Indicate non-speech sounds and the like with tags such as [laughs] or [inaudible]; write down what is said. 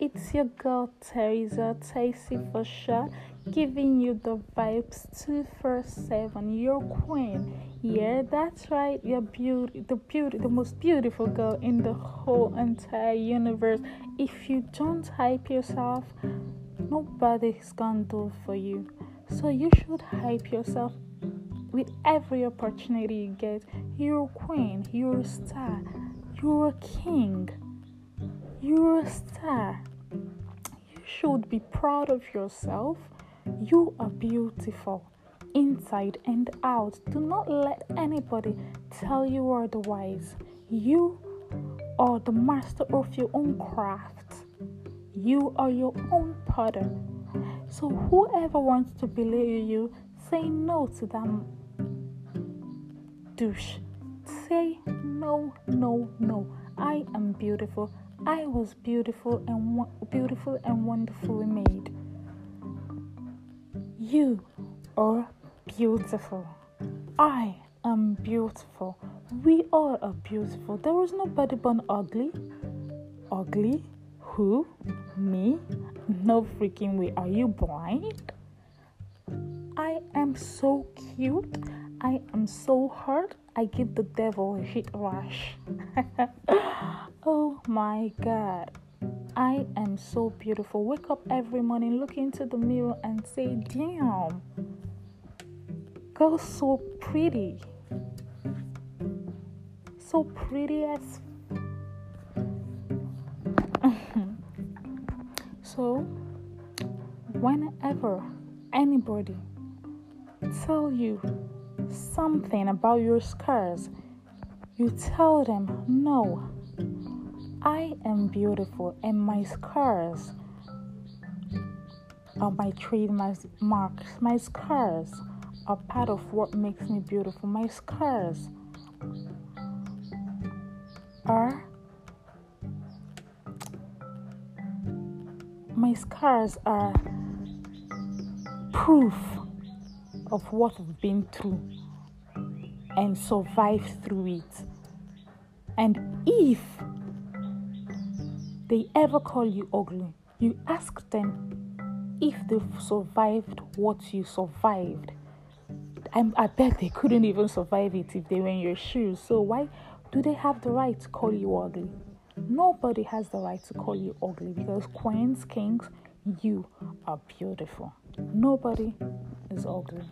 It's your girl Teresa Tacy for sure, giving you the vibes 247. Your queen. Yeah, that's right. You're beauty, the beauty, the most beautiful girl in the whole entire universe. If you don't hype yourself, nobody's gonna do it for you. So you should hype yourself with every opportunity you get. You're a queen, you're a star, you're a king, you're a star. You should be proud of yourself. You are beautiful inside and out. Do not let anybody tell you otherwise. You are the master of your own craft. You are your own potter. So, whoever wants to belittle you, say no to them douche. No, no, no. I am beautiful. I was beautiful and beautiful and wonderfully made. You are beautiful. I am beautiful. We all are beautiful. There was nobody born ugly. Ugly? Who? Me? No freaking way. Are you blind? I am so cute. I am so hurt. I give the devil a hit rush. [laughs] oh my god. I am so beautiful. Wake up every morning, look into the mirror, and say, Damn, girl, so pretty. So pretty as. [laughs] so, whenever anybody tell you something about your scars, you tell them, No, I am beautiful, and my scars are my trademarks. My scars are part of what makes me beautiful. My scars are my scars are proof of what I've been through and survived through it. And if they ever call you ugly, you ask them if they've survived what you survived. I, I bet they couldn't even survive it if they were in your shoes. So, why do they have the right to call you ugly? Nobody has the right to call you ugly because queens, kings, you are beautiful. Nobody is ugly.